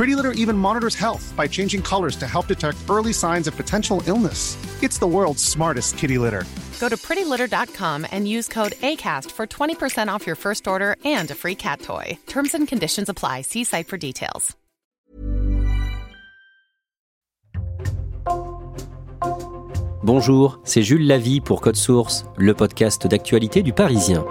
Pretty Litter even monitors health by changing colors to help detect early signs of potential illness. It's the world's smartest kitty litter. Go to prettylitter.com and use code ACAST for 20% off your first order and a free cat toy. Terms and conditions apply. See site for details. Bonjour, c'est Jules Lavie pour Code Source, le podcast d'actualité du Parisien.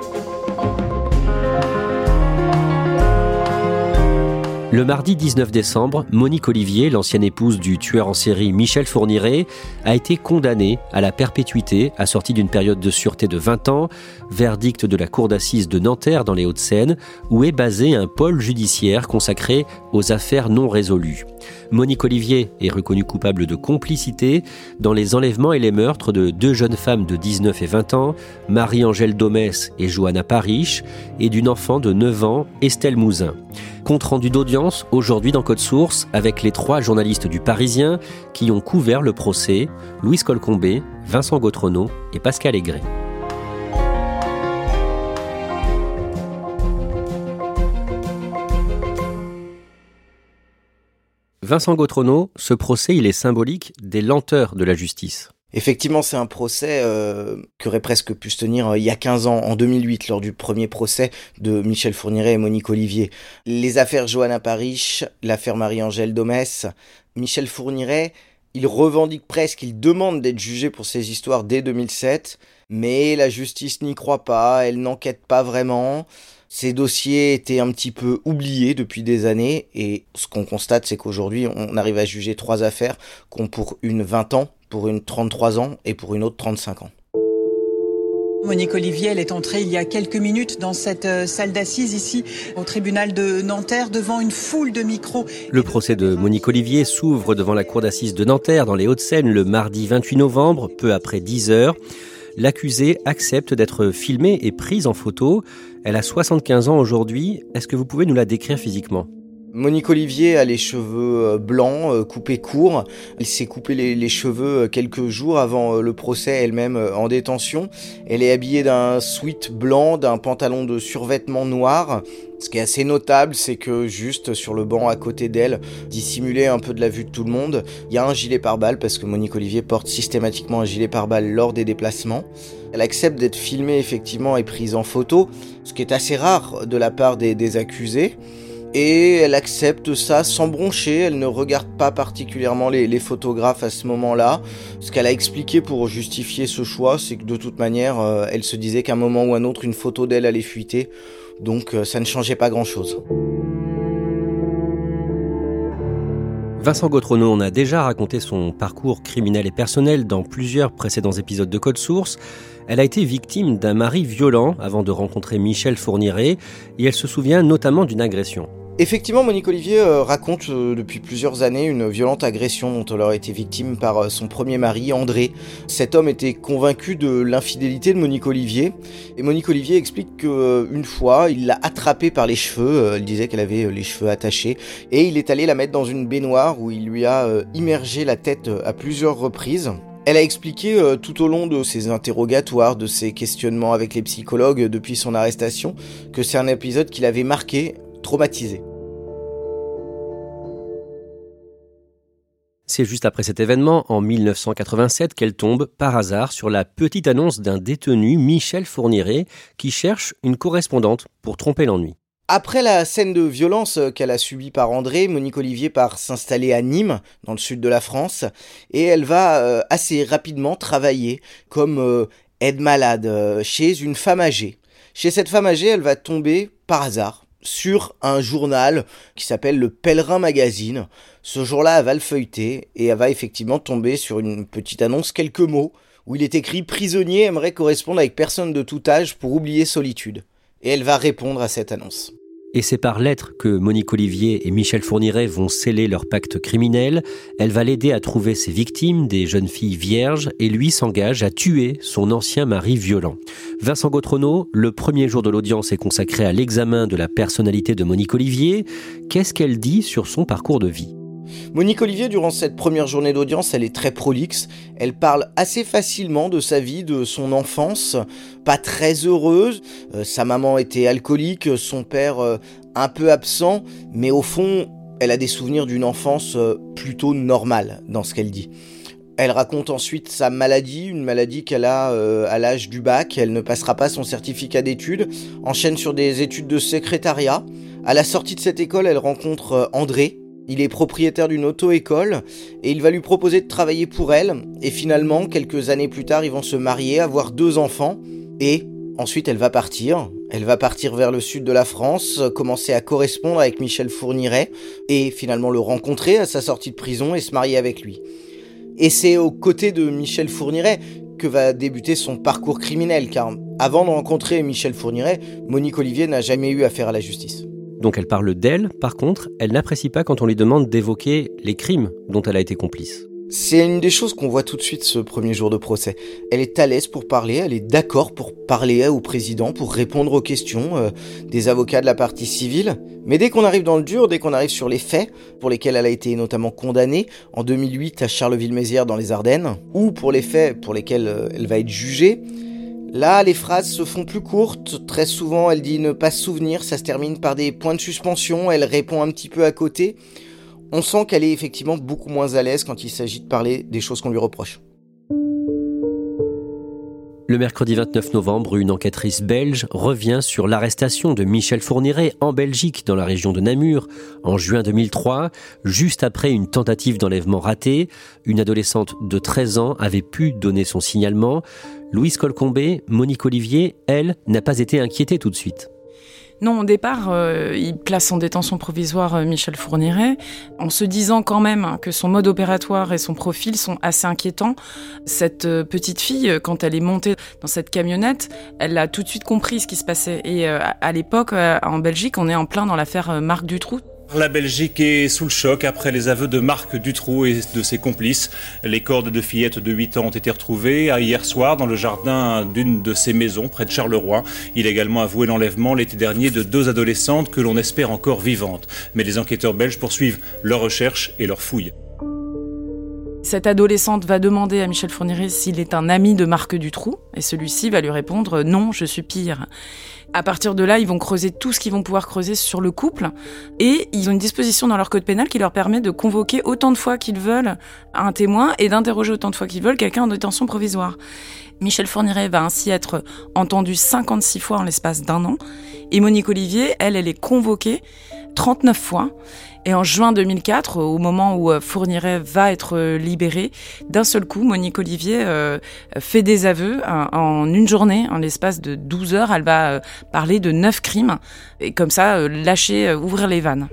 Le mardi 19 décembre, Monique Olivier, l'ancienne épouse du tueur en série Michel Fourniret, a été condamnée à la perpétuité assortie d'une période de sûreté de 20 ans, verdict de la cour d'assises de Nanterre dans les Hauts-de-Seine, où est basé un pôle judiciaire consacré aux affaires non résolues. Monique Olivier est reconnue coupable de complicité dans les enlèvements et les meurtres de deux jeunes femmes de 19 et 20 ans, Marie-Angèle Domès et Johanna Parish, et d'une enfant de 9 ans, Estelle Mouzin. Compte rendu d'audience aujourd'hui dans Code Source avec les trois journalistes du Parisien qui ont couvert le procès, Louise Colcombé, Vincent Gautronot et Pascal Aigret. Vincent Gautronot, ce procès, il est symbolique des lenteurs de la justice. Effectivement, c'est un procès euh, qui aurait presque pu se tenir euh, il y a 15 ans, en 2008, lors du premier procès de Michel Fourniret et Monique Olivier. Les affaires Johanna Parish, l'affaire Marie-Angèle Domès, Michel Fourniret, il revendique presque, il demande d'être jugé pour ces histoires dès 2007, mais la justice n'y croit pas, elle n'enquête pas vraiment. Ces dossiers étaient un petit peu oubliés depuis des années et ce qu'on constate c'est qu'aujourd'hui on arrive à juger trois affaires qui ont pour une 20 ans, pour une 33 ans et pour une autre 35 ans. Monique Olivier, elle est entrée il y a quelques minutes dans cette euh, salle d'assises ici au tribunal de Nanterre devant une foule de micros. Le procès de Monique Olivier s'ouvre devant la cour d'assises de Nanterre dans les Hauts-de-Seine le mardi 28 novembre, peu après 10 heures. L'accusée accepte d'être filmée et prise en photo. Elle a 75 ans aujourd'hui. Est-ce que vous pouvez nous la décrire physiquement? Monique Olivier a les cheveux euh, blancs, euh, coupés courts. Elle s'est coupé les, cheveux euh, quelques jours avant le procès elle-même en détention. Elle est habillée d'un sweat blanc, d'un pantalon de survêtement noir. Ce qui est assez notable, c'est que juste sur le banc à côté d'elle, dissimulé un peu de la vue de tout le monde, il y a un gilet pare-balles parce que Monique Olivier porte systématiquement un gilet pare-balles lors des déplacements. Elle accepte d'être filmée effectivement et prise en photo, ce qui est assez rare de la part des accusés et elle accepte ça sans broncher, elle ne regarde pas particulièrement les, photographes à ce moment-là. Ce qu'elle a expliqué pour justifier ce choix, c'est que de toute manière, euh, elle se disait qu'à un moment ou un autre, une photo d'elle allait fuiter, donc euh, ça ne changeait pas grand-chose. Vincent Gautronot, on a déjà raconté son parcours criminel et personnel dans plusieurs précédents épisodes de Code Source. Elle a été victime d'un mari violent avant de rencontrer Michel Fourniret et elle se souvient notamment d'une agression. Effectivement, Monique Olivier euh, raconte euh, depuis plusieurs années une violente agression dont elle aurait été victime par euh, son premier mari, André. Cet homme était convaincu de l'infidélité de Monique Olivier. Et Monique Olivier explique qu'une fois, il l'a attrapée par les cheveux. Elle disait qu'elle avait les cheveux attachés. Et il est allé la mettre dans une baignoire où il lui a immergé la tête à plusieurs reprises. Elle a expliqué tout au long de ses interrogatoires, de ses questionnements avec les psychologues depuis son arrestation, que c'est un épisode qui l'avait marqué, traumatisé. C'est juste après cet événement, en 1987, qu'elle tombe par hasard sur la petite annonce d'un détenu, Michel Fourniret, qui cherche une correspondante pour tromper l'ennui. Après la scène de violence qu'elle a subie par André, Monique Olivier part s'installer à Nîmes, dans le sud de la France, et elle va euh, assez rapidement travailler comme euh, aide-malade euh, chez une femme âgée. Chez cette femme âgée, elle va tomber par hasard sur un journal qui s'appelle le Pèlerin Magazine. Ce jour-là, elle va le feuilleter et elle va effectivement tomber sur une petite annonce, quelques mots, où il est écrit Prisonnier aimerait correspondre avec personne de tout âge pour oublier solitude. Et elle va répondre à cette annonce. Et c'est par lettre que Monique Olivier et Michel Fourniret vont sceller leur pacte criminel. Elle va l'aider à trouver ses victimes, des jeunes filles vierges, et lui s'engage à tuer son ancien mari violent. Vincent Gautrono, le premier jour de l'audience est consacré à l'examen de la personnalité de Monique Olivier. Qu'est-ce qu'elle dit sur son parcours de vie? Monique Olivier, durant cette première journée d'audience, elle est très prolixe. Elle parle assez facilement de sa vie, de son enfance, pas très heureuse. Euh, sa maman était alcoolique, son père euh, un peu absent, mais au fond, elle a des souvenirs d'une enfance euh, plutôt normale dans ce qu'elle dit. Elle raconte ensuite sa maladie, une maladie qu'elle a à l'âge du bac. Elle ne passera pas son certificat d'études, enchaîne sur des études de secrétariat. À la sortie de cette école, elle rencontre André, il est propriétaire d'une auto-école et il va lui proposer de travailler pour elle. Et finalement, quelques années plus tard, ils vont se marier, avoir deux enfants. Et ensuite, elle va partir. Elle va partir vers le sud de la France, commencer à correspondre avec Michel Fourniret et finalement le rencontrer à sa sortie de prison et se marier avec lui. Et c'est aux côtés de Michel Fourniret que va débuter son parcours criminel, car avant de rencontrer Michel Fourniret, Monique Olivier n'a jamais eu affaire à la justice. Donc elle parle d'elle, par contre, elle n'apprécie pas quand on lui demande d'évoquer les crimes dont elle a été complice. C'est une des choses qu'on voit tout de suite ce premier jour de procès. Elle est à l'aise pour parler, elle est d'accord pour parler au président, pour répondre aux questions euh, des avocats de la partie civile. Mais dès qu'on arrive dans le dur, dès qu'on arrive sur les faits, pour lesquels elle a été notamment condamnée en 2008 à Charleville-Mézières dans les Ardennes, ou pour les faits pour lesquels euh, elle va être jugée, Là, les phrases se font plus courtes. Très souvent, elle dit ne pas se souvenir. Ça se termine par des points de suspension. Elle répond un petit peu à côté. On sent qu'elle est effectivement beaucoup moins à l'aise quand il s'agit de parler des choses qu'on lui reproche. Le mercredi 29 novembre, une enquêtrice belge revient sur l'arrestation de Michel Fourniret en Belgique, dans la région de Namur, en juin 2003, juste après une tentative d'enlèvement ratée. Une adolescente de 13 ans avait pu donner son signalement. Louise Colcombé, Monique Olivier, elle, n'a pas été inquiétée tout de suite. Non, au départ, euh, il place en détention provisoire euh, Michel Fourniret, en se disant quand même que son mode opératoire et son profil sont assez inquiétants. Cette euh, petite fille, quand elle est montée dans cette camionnette, elle a tout de suite compris ce qui se passait. Et à l'époque, en Belgique, on est en plein dans l'affaire Marc Dutroux. La Belgique est sous le choc après les aveux de Marc Dutroux et de ses complices. Les corps de fillettes de 8 ans ont été retrouvés hier soir dans le jardin d'une de ses maisons près de Charleroi. Il a également avoué l'enlèvement l'été dernier de deux adolescentes que l'on espère encore vivantes. Mais les enquêteurs belges poursuivent leurs recherches et leurs fouilles. Cette adolescente va demander à Michel Fourniret s'il est un ami de Marc Dutroux, et celui-ci va lui répondre non, je suis pire. À partir de là, ils vont creuser tout ce qu'ils vont pouvoir creuser sur le couple. Et ils ont une disposition dans leur code pénal qui leur permet de convoquer autant de fois qu'ils veulent un témoin et d'interroger autant de fois qu'ils veulent quelqu'un en détention provisoire. Michel Fourniret va ainsi être entendu 56 fois en l'espace d'un an. Et Monique Olivier, elle, elle est convoquée 39 fois. Et en juin 2004, au moment où euh, Fourniret va être euh, libéré, d'un seul coup, Monique Olivier euh, fait des aveux en une journée, en l'espace de 12 heures. Elle va parler de neuf crimes et comme ça, lâcher, ouvrir les vannes.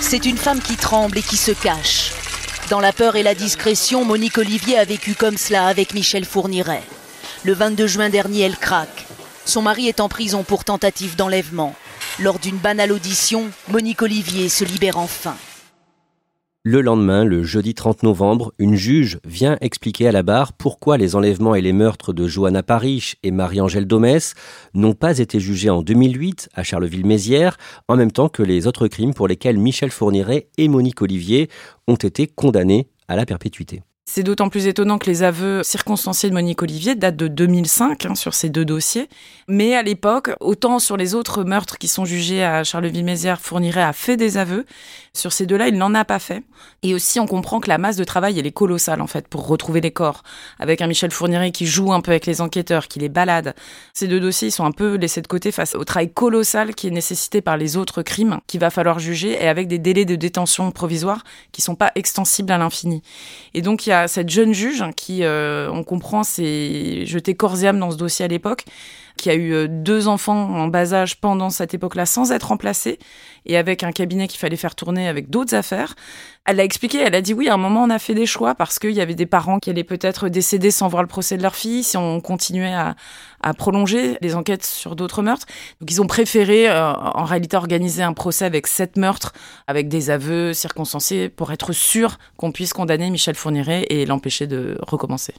C'est une femme qui tremble et qui se cache. Dans la peur et la discrétion, Monique Olivier a vécu comme cela avec Michel Fourniret. Le 22 juin dernier, elle craque. Son mari est en prison pour tentative d'enlèvement. Lors d'une banale audition, Monique Olivier se libère enfin. Le lendemain, le jeudi 30 novembre, une juge vient expliquer à la barre pourquoi les enlèvements et les meurtres de Johanna Parish et Marie-Angèle Domès n'ont pas été jugés en 2008 à Charleville-Mézières, en même temps que les autres crimes pour lesquels Michel Fourniret et Monique Olivier ont été condamnés à la perpétuité. C'est d'autant plus étonnant que les aveux circonstanciés de Monique Olivier datent de 2005 hein, sur ces deux dossiers. Mais à l'époque, autant sur les autres meurtres qui sont jugés à Charleville-Mézières, Fourniret a fait des aveux. Sur ces deux-là, il n'en a pas fait. Et aussi, on comprend que la masse de travail, elle est colossale, en fait, pour retrouver les corps. Avec un Michel Fourniret qui joue un peu avec les enquêteurs, qui les balade. Ces deux dossiers, ils sont un peu laissés de côté face au travail colossal qui est nécessité par les autres crimes qu'il va falloir juger et avec des délais de détention provisoire qui sont pas extensibles à l'infini. Et donc, il y a cette jeune juge qui, euh, on comprend, s'est jetée corps et dans ce dossier à l'époque qui a eu euh, deux enfants en bas âge pendant cette époque-là sans être remplacée et avec un cabinet qu'il fallait faire tourner avec d'autres affaires. Elle a expliqué, elle a dit oui, à un moment on a fait des choix parce qu'il y avait des parents qui allaient peut-être décéder sans voir le procès de leur fille si on continuait à, à prolonger les enquêtes sur d'autres meurtres. Donc ils ont préféré euh, en réalité organiser un procès avec sept meurtres, avec des aveux circonstanciés pour être sûr qu'on puisse condamner Michel Fourniret et l'empêcher de recommencer.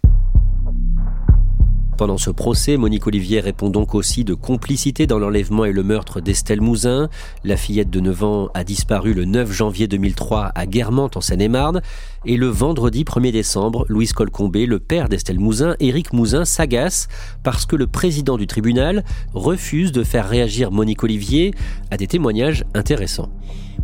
Pendant ce procès, Monique Olivier répond donc aussi de complicité dans l'enlèvement et le meurtre d'Estelle Mouzin. La fillette de 9 ans a disparu le 9 janvier 2003 à Guermantes en Seine-et-Marne. Et le vendredi 1er décembre, Louise Colcombé, le père d'Estelle Mouzin, Éric Mouzin, s'agace parce que le président du tribunal refuse de faire réagir Monique Olivier à des témoignages intéressants.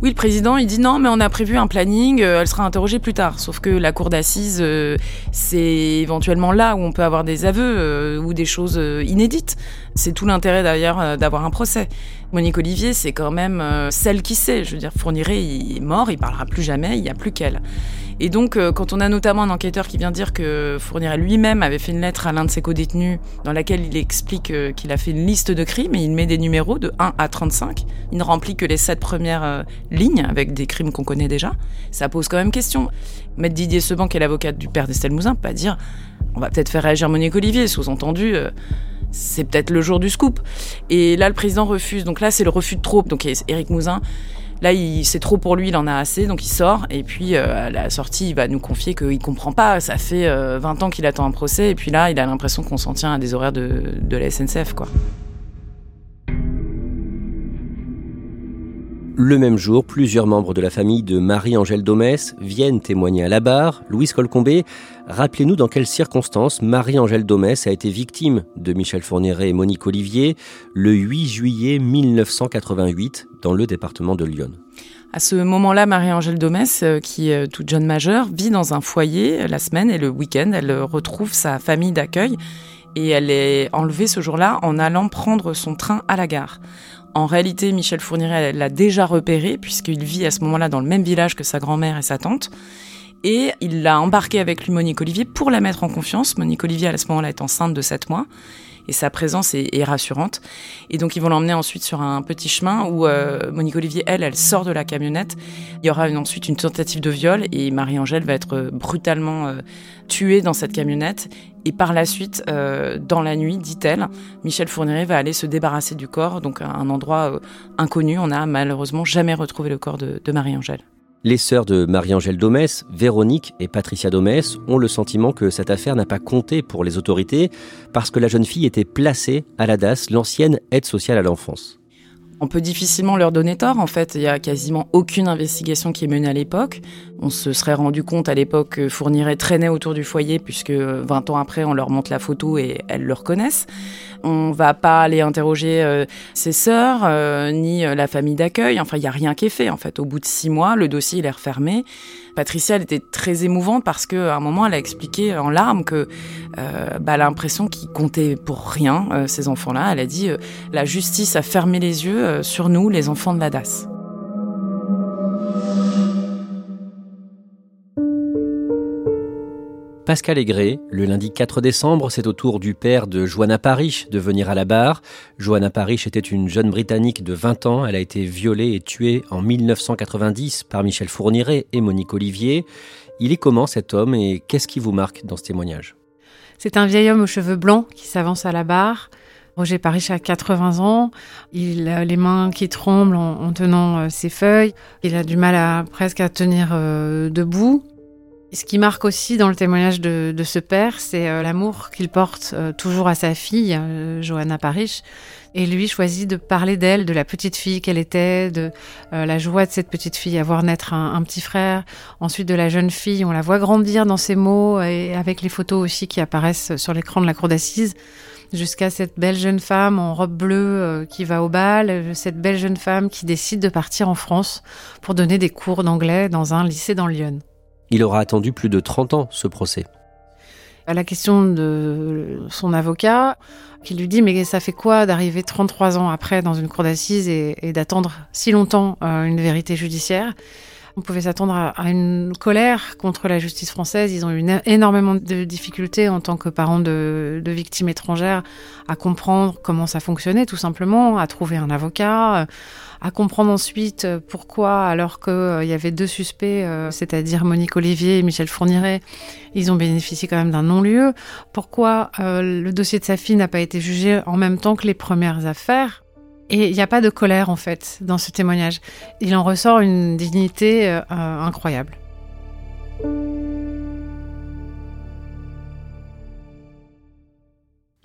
Oui, le président, il dit non, mais on a prévu un planning, euh, elle sera interrogée plus tard. Sauf que la cour d'assises, euh, c'est éventuellement là où on peut avoir des aveux euh, ou des choses inédites. C'est tout l'intérêt d'ailleurs d'avoir un procès. Monique Olivier, c'est quand même celle qui sait. Je veux dire, Fourniret, il est mort, il parlera plus jamais, il n'y a plus qu'elle. Et donc, euh, quand on a notamment un enquêteur qui vient dire que Fourniret lui-même avait fait une lettre à l'un de ses co-détenus dans laquelle il explique euh, qu'il a fait une liste de crimes et il met des numéros de 1 à 35. Il ne remplit que les sept premières euh, lignes avec des crimes qu'on connaît déjà. Ça pose quand même question. Maître Didier Seban, qui est l'avocate du père d'Estelle Mouzin, pas dire on va peut-être faire réagir Monique Olivier, sous-entendu c'est peut-être le jour du scoop. Et là, le président refuse. Donc là, c'est le refus de trop. Donc Éric Mouzin, Là, c'est trop pour lui, il en a assez, donc il sort. Et puis, euh, à la sortie, il va nous confier qu'il comprend pas. Ça fait 20 euh, ans qu'il attend un procès. Et puis là, il a l'impression qu'on s'en tient à des horaires de, de la SNCF, quoi. Le même jour, plusieurs membres de la famille de Marie-Angèle Domès viennent témoigner à la barre. Louise Colcombé, rappelez-nous dans quelles circonstances Marie-Angèle Domès a été victime de Michel Fourniret et Monique Olivier le 8 juillet 1988 dans le département de Lyon. À ce moment-là, Marie-Angèle Domès, euh, qui est toute jeune majeure, vit dans un foyer la semaine et le week-end, elle retrouve sa famille d'accueil et elle est enlevée ce jour-là en allant prendre son train à la gare. En réalité, Michel Fourniret l'a déjà repéré puisqu'il vit à ce moment-là dans le même village que sa grand-mère et sa tante. Et il l'a embarqué avec lui Monique Olivier pour la mettre en confiance. Monique Olivier, à ce moment-là, est enceinte de 7 mois et sa présence est, rassurante. Et donc ils vont l'emmener ensuite sur un petit chemin où euh, Monique Olivier, elle, elle sort de la camionnette. Il y aura ensuite une tentative de viol et Marie-Angèle va être brutalement euh, tuée dans cette camionnette. Et par la suite, euh, dans la nuit, dit-elle, Michel Fourniret va aller se débarrasser du corps, donc à un endroit inconnu. On n'a malheureusement jamais retrouvé le corps de Marie-Angèle. Les sœurs de Marie-Angèle Domès, Véronique et Patricia Domès, ont le sentiment que cette affaire n'a pas compté pour les autorités parce que la jeune fille était placée à la DAS, l'ancienne aide sociale à l'enfance. On peut difficilement leur donner tort. En fait, il y a quasiment aucune investigation qui est menée à l'époque. On se serait rendu compte à l'époque que Fourniret traînait autour du foyer puisque 20 ans après, on leur montre la photo et elles le reconnaissent. On va pas aller interroger euh, ses sœurs euh, ni euh, la famille d'accueil. Enfin, il y a rien qui est fait. En fait, au bout de six mois, le dossier il est refermé. Patricia, était très émouvante parce qu'à un moment, elle a expliqué en larmes que euh, bah, l'impression qu'ils comptaient pour rien, euh, ces enfants-là. Elle a dit euh, la justice a fermé les yeux sur nous, les enfants de la DAS. Pascal Aigret, le lundi 4 décembre, c'est au tour du père de Joanna Parrish de venir à la barre. Joanna Parrish était une jeune Britannique de 20 ans. Elle a été violée et tuée en 1990 par Michel Fourniret et Monique Olivier. Il est comment cet homme et qu'est-ce qui vous marque dans ce témoignage? C'est un vieil homme aux cheveux blancs qui s'avance à la barre. Roger Parrish a 80 ans. Il a les mains qui tremblent en, tenant euh, ses feuilles. Il a du mal à presque à tenir euh, debout. Ce qui marque aussi dans le témoignage de, ce père, c'est euh, l'amour qu'il porte euh, toujours à sa fille, euh, Johanna Parrish. Et lui choisit de parler d'elle, de la petite fille qu'elle était, de la joie de cette petite fille à voir naître un, petit frère. Ensuite de la jeune fille, on la voit grandir dans ses mots et avec les photos aussi qui apparaissent sur l'écran de la cour d'assises jusqu'à cette belle jeune femme en robe bleue qui va au bal, cette belle jeune femme qui décide de partir en France pour donner des cours d'anglais dans un lycée dans Lyon. Il aura attendu plus de 30 ans ce procès. À la question de son avocat, qui lui dit mais ça fait quoi d'arriver 33 ans après dans une cour d'assises et, d'attendre si longtemps euh, une vérité judiciaire? On pouvait s'attendre à, une colère contre la justice française. Ils ont eu énormément de difficultés en tant que parents de, victimes étrangères à comprendre comment ça fonctionnait, tout simplement, à trouver un avocat, à comprendre ensuite pourquoi, alors qu'il euh, y avait deux suspects, euh, c'est-à-dire Monique Olivier et Michel Fourniret, ils ont bénéficié quand même d'un non-lieu. Pourquoi euh, le dossier de sa fille n'a pas été jugé en même temps que les premières affaires? Et il n'y a pas de colère en fait dans ce témoignage. Il en ressort une dignité euh, incroyable.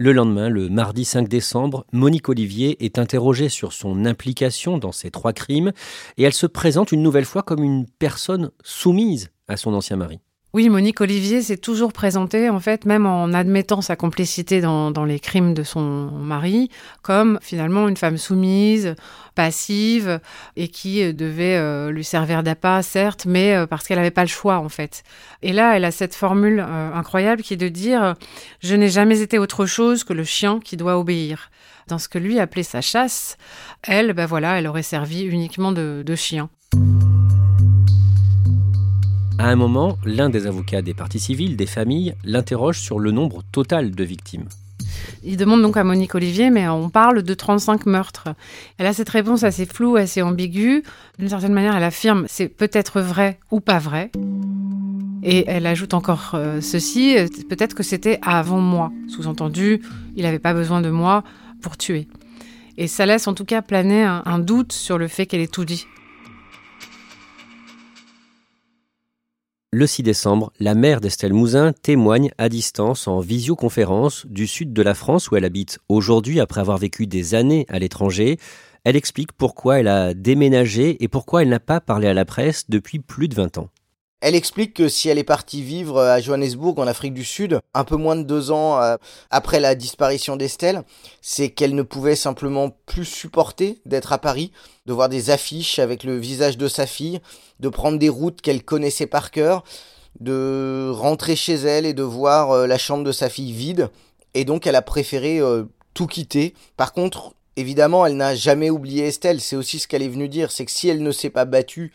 Le lendemain, le mardi 5 décembre, Monique Olivier est interrogée sur son implication dans ces trois crimes et elle se présente une nouvelle fois comme une personne soumise à son ancien mari. Oui, Monique Olivier s'est toujours présentée, en fait, même en admettant sa complicité dans, les crimes de son mari, comme finalement une femme soumise, passive, et qui euh, devait euh, lui servir d'appât, certes, mais euh, parce qu'elle n'avait pas le choix, en fait. Et là, elle a cette formule incroyable qui est de dire Je n'ai jamais été autre chose que le chien qui doit obéir. Dans ce que lui appelait sa chasse, elle, ben voilà, elle aurait servi uniquement de, de chien. À un moment, l'un des avocats des parties civiles, des familles, l'interroge sur le nombre total de victimes. Il demande donc à Monique Olivier, mais on parle de 35 meurtres. Elle a cette réponse assez floue, assez ambiguë. D'une certaine manière, elle affirme c'est peut-être vrai ou pas vrai. Et elle ajoute encore euh, ceci, peut-être que c'était avant moi. Sous-entendu, il n'avait pas besoin de moi pour tuer. Et ça laisse en tout cas planer un doute sur le fait qu'elle ait tout dit. Le 6 décembre, la mère d'Estelle Mouzin témoigne à distance en visioconférence du sud de la France où elle habite aujourd'hui après avoir vécu des années à l'étranger. Elle explique pourquoi elle a déménagé et pourquoi elle n'a pas parlé à la presse depuis plus de 20 ans. Elle explique que si elle est partie vivre à Johannesburg en Afrique du Sud, un peu moins de deux ans euh, après la disparition d'Estelle, c'est qu'elle ne pouvait simplement plus supporter d'être à Paris, de voir des affiches avec le visage de sa fille, de prendre des routes qu'elle connaissait par cœur, de rentrer chez elle et de voir euh, la chambre de sa fille vide. Et donc elle a préféré euh, tout quitter. Par contre, évidemment, elle n'a jamais oublié Estelle. C'est aussi ce qu'elle est venue dire, c'est que si elle ne s'est pas battue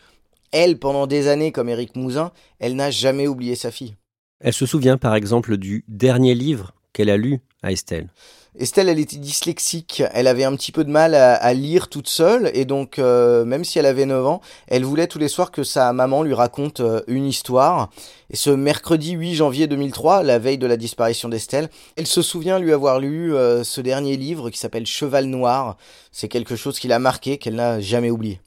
elle, pendant des années, comme Éric Mouzin, elle n'a jamais oublié sa fille. Elle se souvient par exemple du dernier livre qu'elle a lu à Estelle. Estelle, elle était dyslexique, elle avait un petit peu de mal à, lire toute seule, et donc euh, même si elle avait 9 ans, elle voulait tous les soirs que sa maman lui raconte euh, une histoire. Et ce mercredi 8 janvier 2003, la veille de la disparition d'Estelle, elle se souvient lui avoir lu euh, ce dernier livre qui s'appelle Cheval Noir. C'est quelque chose qui l'a marqué, qu'elle n'a jamais oublié.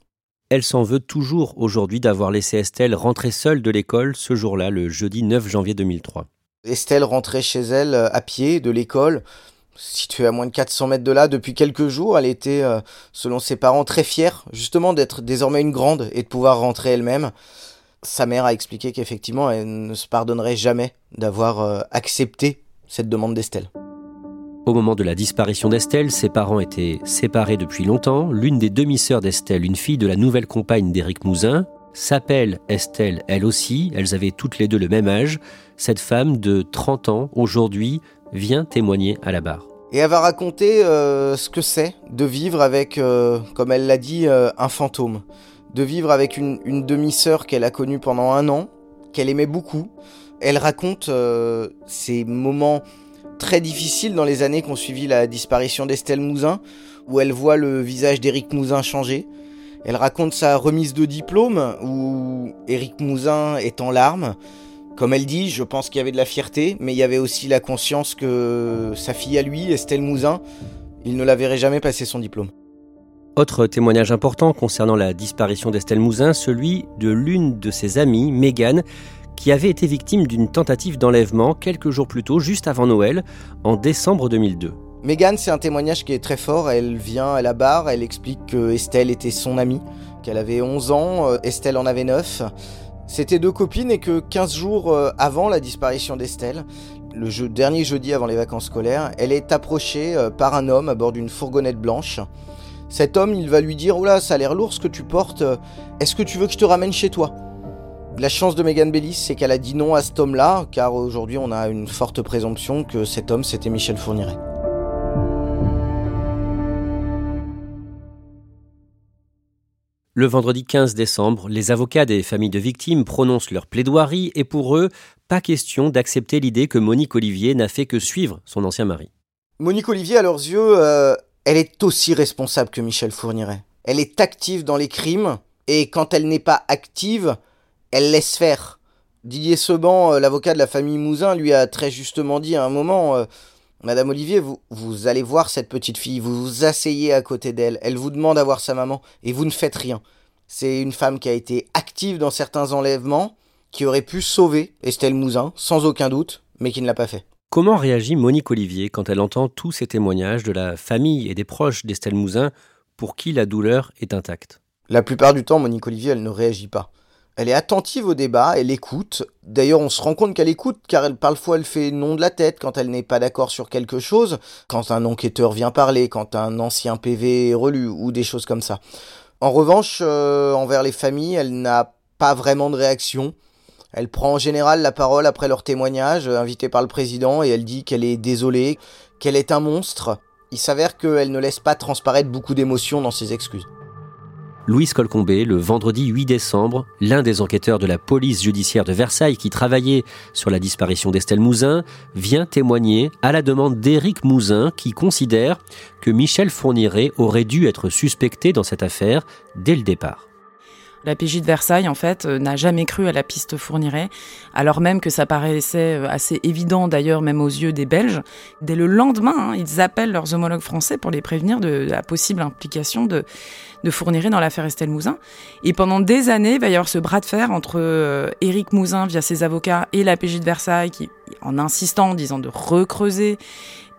Elle s'en veut toujours aujourd'hui d'avoir laissé Estelle rentrer seule de l'école ce jour-là, le jeudi 9 janvier 2003. Estelle rentrait chez elle euh, à pied de l'école, située à moins de 400 mètres de là depuis quelques jours. Elle était, euh, selon ses parents, très fière justement d'être désormais une grande et de pouvoir rentrer elle-même. Sa mère a expliqué qu'effectivement, elle ne se pardonnerait jamais d'avoir euh, accepté cette demande d'Estelle. Au moment de la disparition d'Estelle, ses parents étaient séparés depuis longtemps. L'une des demi-sœurs d'Estelle, une fille de la nouvelle compagne d'Éric Mouzin, s'appelle Estelle elle aussi. Elles avaient toutes les deux le même âge. Cette femme de 30 ans, aujourd'hui, vient témoigner à la barre. Et elle va raconter euh, ce que c'est de vivre avec, euh, comme elle l'a dit, euh, un fantôme. De vivre avec une, une demi-sœur qu'elle a connue pendant un an, qu'elle aimait beaucoup. Elle raconte ces moments très difficile dans les années qui ont suivi la disparition d'Estelle Mouzin, où elle voit le visage d'Éric Mouzin changer. Elle raconte sa remise de diplôme, où Éric Mouzin est en larmes. Comme elle dit, je pense qu'il y avait de la fierté, mais il y avait aussi la conscience que sa fille à lui, Estelle Mouzin, il ne la verrait jamais passer son diplôme. Autre témoignage important concernant la disparition d'Estelle Mouzin, celui de l'une de ses amies, Mégane, qui avait été victime d'une tentative d'enlèvement quelques jours plus tôt, juste avant Noël, en décembre 2002. Megan, c'est un témoignage qui est très fort. Elle vient à la barre, elle explique que Estelle était son amie, qu'elle avait 11 ans, euh, Estelle en avait 9. C'était deux copines et que 15 jours euh, avant la disparition d'Estelle, le dernier jeudi avant les vacances scolaires, elle est approchée euh, par un homme à bord d'une fourgonnette blanche. Cet homme, il va lui dire Oula, ça a l'air lourd ce que tu portes, est-ce que tu veux que je te ramène chez toi? La chance de Megan Bellis, c'est qu'elle a dit non à cet homme-là, car aujourd'hui on a une forte présomption que cet homme c'était Michel Fourniret. Le vendredi 15 décembre, les avocats des familles de victimes prononcent leur plaidoirie et pour eux, pas question d'accepter l'idée que Monique Olivier n'a fait que suivre son ancien mari. Monique Olivier, à leurs yeux, euh, elle est aussi responsable que Michel Fourniret. Elle est active dans les crimes et quand elle n'est pas active, elle laisse faire. Didier Seban, euh, l'avocat de la famille Mouzin, lui a très justement dit à un moment euh, Madame Olivier, vous, vous allez voir cette petite fille, vous vous asseyez à côté d'elle, elle vous demande à voir sa maman et vous ne faites rien. C'est une femme qui a été active dans certains enlèvements, qui aurait pu sauver Estelle Mouzin, sans aucun doute, mais qui ne l'a pas fait. Comment réagit Monique Olivier quand elle entend tous ces témoignages de la famille et des proches d'Estelle Mouzin pour qui la douleur est intacte? La plupart du temps, Monique Olivier, elle ne réagit pas. Elle est attentive au débat, elle écoute. D'ailleurs, on se rend compte qu'elle écoute, car elle, parfois elle fait non de la tête quand elle n'est pas d'accord sur quelque chose, quand un enquêteur vient parler, quand un ancien PV est relu, ou des choses comme ça. En revanche, euh, envers les familles, elle n'a pas vraiment de réaction. Elle prend en général la parole après leur témoignage, euh, invitée par le président, et elle dit qu'elle est désolée, qu'elle est un monstre. Il s'avère qu'elle ne laisse pas transparaître beaucoup d'émotions dans ses excuses. Louise Colcombé, le vendredi 8 décembre, l'un des enquêteurs de la police judiciaire de Versailles qui travaillait sur la disparition d'Estelle Mouzin, vient témoigner à la demande d'Éric Mouzin qui considère que Michel Fourniret aurait dû être suspecté dans cette affaire dès le départ. La PJ de Versailles, en fait, euh, n'a jamais cru à la piste Fourniret, alors même que ça paraissait euh, assez évident, d'ailleurs, même aux yeux des Belges. Dès le lendemain, hein, ils appellent leurs homologues français pour les prévenir de la possible implication de, de Fourniret dans l'affaire Estelle Mouzin. Et pendant des années, il va y avoir ce bras de fer entre euh, Éric Mouzin, via ses avocats, et la PJ de Versailles, qui, en insistant, en disant de recreuser,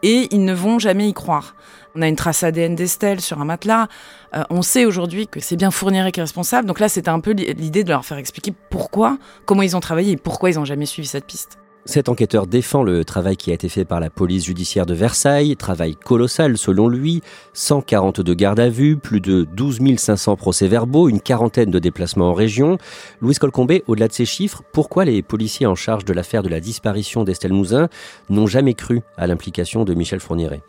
et ils ne vont jamais y croire. On a une trace ADN d'Estelle sur un matelas. Euh, on sait aujourd'hui que c'est bien Fourniret qui est responsable. Donc là, c'était un peu l'idée de leur faire expliquer pourquoi, comment ils ont travaillé et pourquoi ils n'ont jamais suivi cette piste. Cet enquêteur défend le travail qui a été fait par la police judiciaire de Versailles, travail colossal selon lui, 142 gardes à vue, plus de 12 500 procès-verbaux, une quarantaine de déplacements en région. Louis Colcombé, au-delà de ces chiffres, pourquoi les policiers en charge de l'affaire de la disparition d'Estelle Mouzin n'ont jamais cru à l'implication de Michel Fourniret?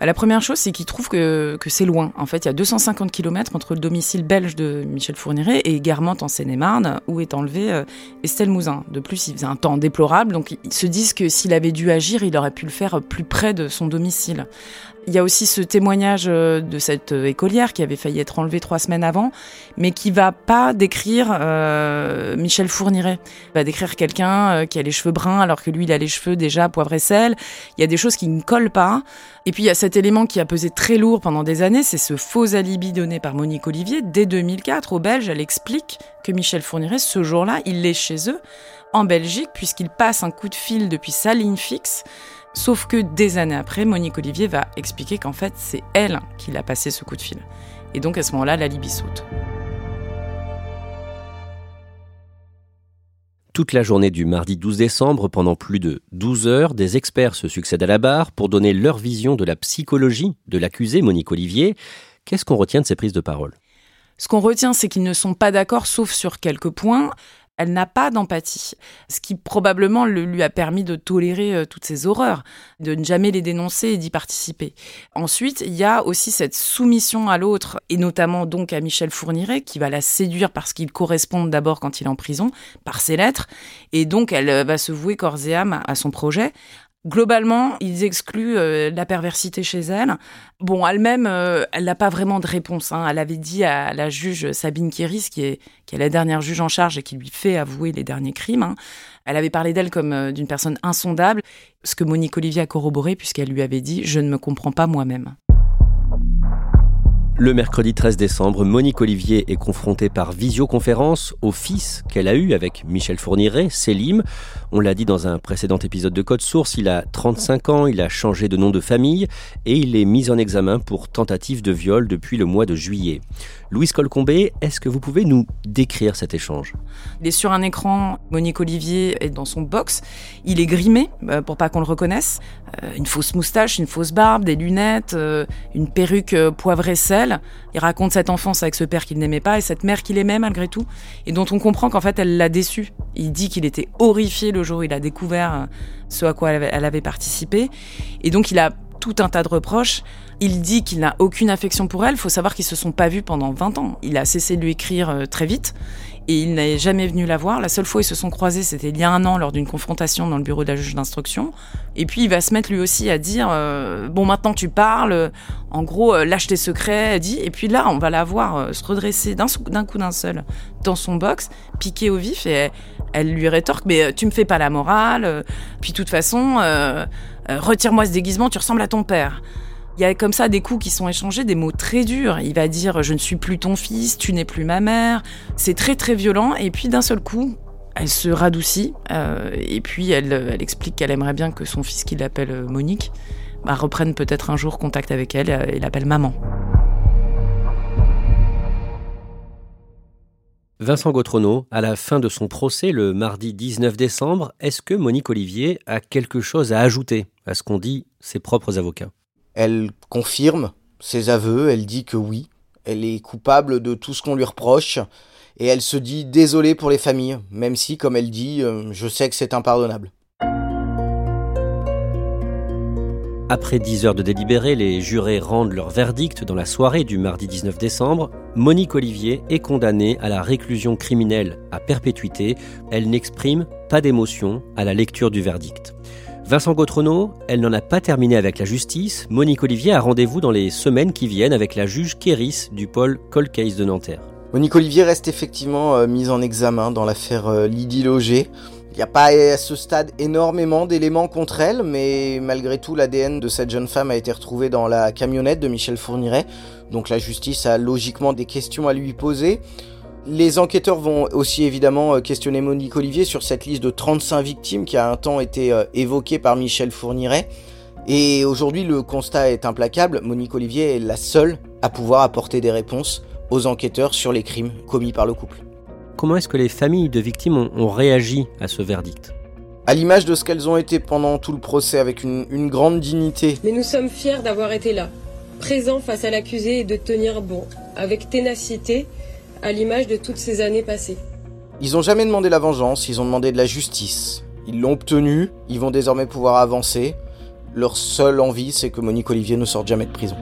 Bah, la première chose, c'est qu'il trouve que, que c'est loin. En fait, il y a 250 km entre le domicile belge de Michel Fourniret et Guermantes en Seine-et-Marne, où est enlevée euh, Estelle Mouzin. De plus, il faisait un temps déplorable, donc ils se disent que s'il avait dû agir, il aurait pu le faire plus près de son domicile. Il y a aussi ce témoignage euh, de cette euh, écolière qui avait failli être enlevée trois semaines avant, mais qui va pas décrire euh, Michel Fourniret. Va décrire quelqu'un qui a les cheveux bruns alors que lui il a les cheveux déjà poivre et sel. Il y a des choses qui ne collent pas. Et puis il y a cet élément qui a pesé très lourd pendant des années, c'est ce faux alibi donné par Monique Olivier dès 2004 aux Belges. Elle explique que Michel Fourniret ce jour-là il est chez eux en Belgique puisqu'il passe un coup de fil depuis sa ligne fixe Sauf que des années après, Monique Olivier va expliquer qu'en fait, c'est elle qui l'a passé ce coup de fil. Et donc à ce moment-là, la Libye saute. Toute la journée du mardi 12 décembre, pendant plus de 12 heures, des experts se succèdent à la barre pour donner leur vision de la psychologie de l'accusé Monique Olivier. Qu'est-ce qu'on retient de ces prises de parole? Ce qu'on retient, c'est qu'ils ne sont pas d'accord, sauf sur quelques points elle n'a pas d'empathie, ce qui probablement le, lui a permis de tolérer euh, toutes ces horreurs, de ne jamais les dénoncer et d'y participer. Ensuite, il y a aussi cette soumission à l'autre, et notamment donc à Michel Fourniret, qui va la séduire parce qu'il correspond d'abord quand il est en prison, par ses lettres, et donc elle euh, va se vouer corps et âme à son projet, Globalement, ils excluent euh, la perversité chez elle. Bon, elle-même, euh, elle n'a pas vraiment de réponse. Hein. Elle avait dit à la juge Sabine Kéris, qui est, qui est la dernière juge en charge et qui lui fait avouer les derniers crimes, hein. elle avait parlé d'elle comme euh, d'une personne insondable, ce que Monique Olivier a corroboré puisqu'elle lui avait dit « je ne me comprends pas moi-même ». Le mercredi 13 décembre, Monique Olivier est confrontée par visioconférence au fils qu'elle a eu avec Michel Fourniret, Selim. On l'a dit dans un précédent épisode de Code Source, il a 35 ans, il a changé de nom de famille et il est mis en examen pour tentative de viol depuis le mois de juillet. Louise Colcombé, est-ce que vous pouvez nous décrire cet échange? Il est sur un écran, Monique Olivier est dans son box, il est grimé euh, pour pas qu'on le reconnaisse, une fausse moustache, une fausse barbe, des lunettes, euh, une perruque poivre et sel. Il raconte cette enfance avec ce père qu'il n'aimait pas et cette mère qu'il aimait malgré tout, et dont on comprend qu'en fait elle l'a déçu. Il dit qu'il était horrifié le jour où il a découvert ce à quoi elle avait participé, et donc il a tout un tas de reproches. Il dit qu'il n'a aucune affection pour elle. Faut savoir qu'ils se sont pas vus pendant 20 ans. Il a cessé de lui écrire euh, très vite et il n'est jamais venu la voir. La seule fois où ils se sont croisés, c'était il y a un an lors d'une confrontation dans le bureau de la juge d'instruction. Et puis il va se mettre lui aussi à dire euh, bon maintenant tu parles, en gros euh, lâche tes secrets, dit. Et puis là on va la voir se redresser d'un coup d'un seul dans son box, piqué au vif et elle, elle lui rétorque mais tu me fais pas la morale. puis de toute façon retire-moi ce déguisement, tu ressembles à ton père. Il y a comme ça des coups qui sont échangés, des mots très durs. Il va dire je ne suis plus ton fils, tu n'es plus ma mère. C'est très très violent. Et puis d'un seul coup, elle se radoucit. Euh, et puis elle, elle explique qu'elle aimerait bien que son fils, qui l'appelle euh, Monique, bah, reprenne peut-être un jour contact avec elle euh, et l'appelle maman. Vincent Gautrono, à la fin de son procès le mardi 19 décembre, est-ce que Monique Olivier a quelque chose à ajouter à ce qu'ont dit ses propres avocats? Elle confirme ses aveux, elle dit que oui, elle est coupable de tout ce qu'on lui reproche, et elle se dit désolée pour les familles, même si, comme elle dit, euh, je sais que c'est impardonnable. Après 10 heures de délibéré, les jurés rendent leur verdict dans la soirée du mardi 19 décembre. Monique Olivier est condamnée à la réclusion criminelle à perpétuité. Elle n'exprime pas d'émotion à la lecture du verdict. Vincent Gautrono, elle n'en a pas terminé avec la justice. Monique Olivier a rendez-vous dans les semaines qui viennent avec la juge Kéris du pôle Cold Case de Nanterre. Monique Olivier reste effectivement euh, mise en examen dans l'affaire euh, Lydie Loger. Il n'y a pas à ce stade énormément d'éléments contre elle, mais malgré tout, l'ADN de cette jeune femme a été retrouvé dans la camionnette de Michel Fourniret. Donc la justice a logiquement des questions à lui poser. Les enquêteurs vont aussi évidemment euh, questionner Monique Olivier sur cette liste de 35 victimes qui a un temps été euh, évoquée par Michel Fourniret. Et aujourd'hui, le constat est implacable. Monique Olivier est la seule à pouvoir apporter des réponses aux enquêteurs sur les crimes commis par le couple. Comment est-ce que les familles de victimes ont, réagi à ce verdict? À l'image de ce qu'elles ont été pendant tout le procès, avec une, une grande dignité. Mais nous sommes fiers d'avoir été là, présents face à l'accusé et de tenir bon, avec ténacité à l'image de toutes ces années passées. Ils n'ont jamais demandé la vengeance, ils ont demandé de la justice. Ils l'ont obtenue, ils vont désormais pouvoir avancer. Leur seule envie, c'est que Monique Olivier ne sorte jamais de prison.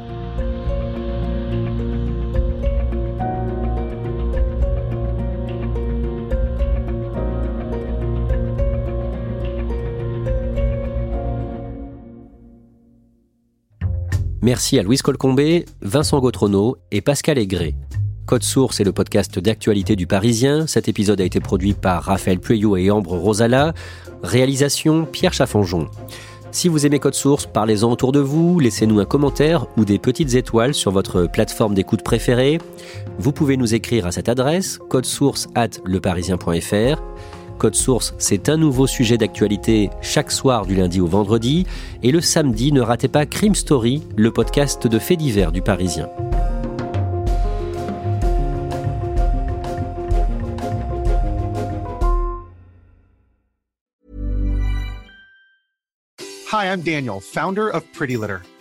Merci à Louise Colcombé, Vincent Gautrono et Pascal Aigret. Code Source est le podcast d'actualité du Parisien. Cet épisode a été produit par Raphaël Pueyo et Ambre Rosala. Réalisation Pierre Chaffanjon. Si vous aimez Code Source, parlez-en autour de vous, laissez-nous un commentaire ou des petites étoiles sur votre plateforme d'écoute préférée. Vous pouvez nous écrire à cette adresse, codesource at leparisien.fr. Code Source, c'est un nouveau sujet d'actualité chaque soir du lundi au vendredi. Et le samedi, ne ratez pas Crime Story, le podcast de faits divers du Parisien. Hi, I'm Daniel, founder of Pretty Litter.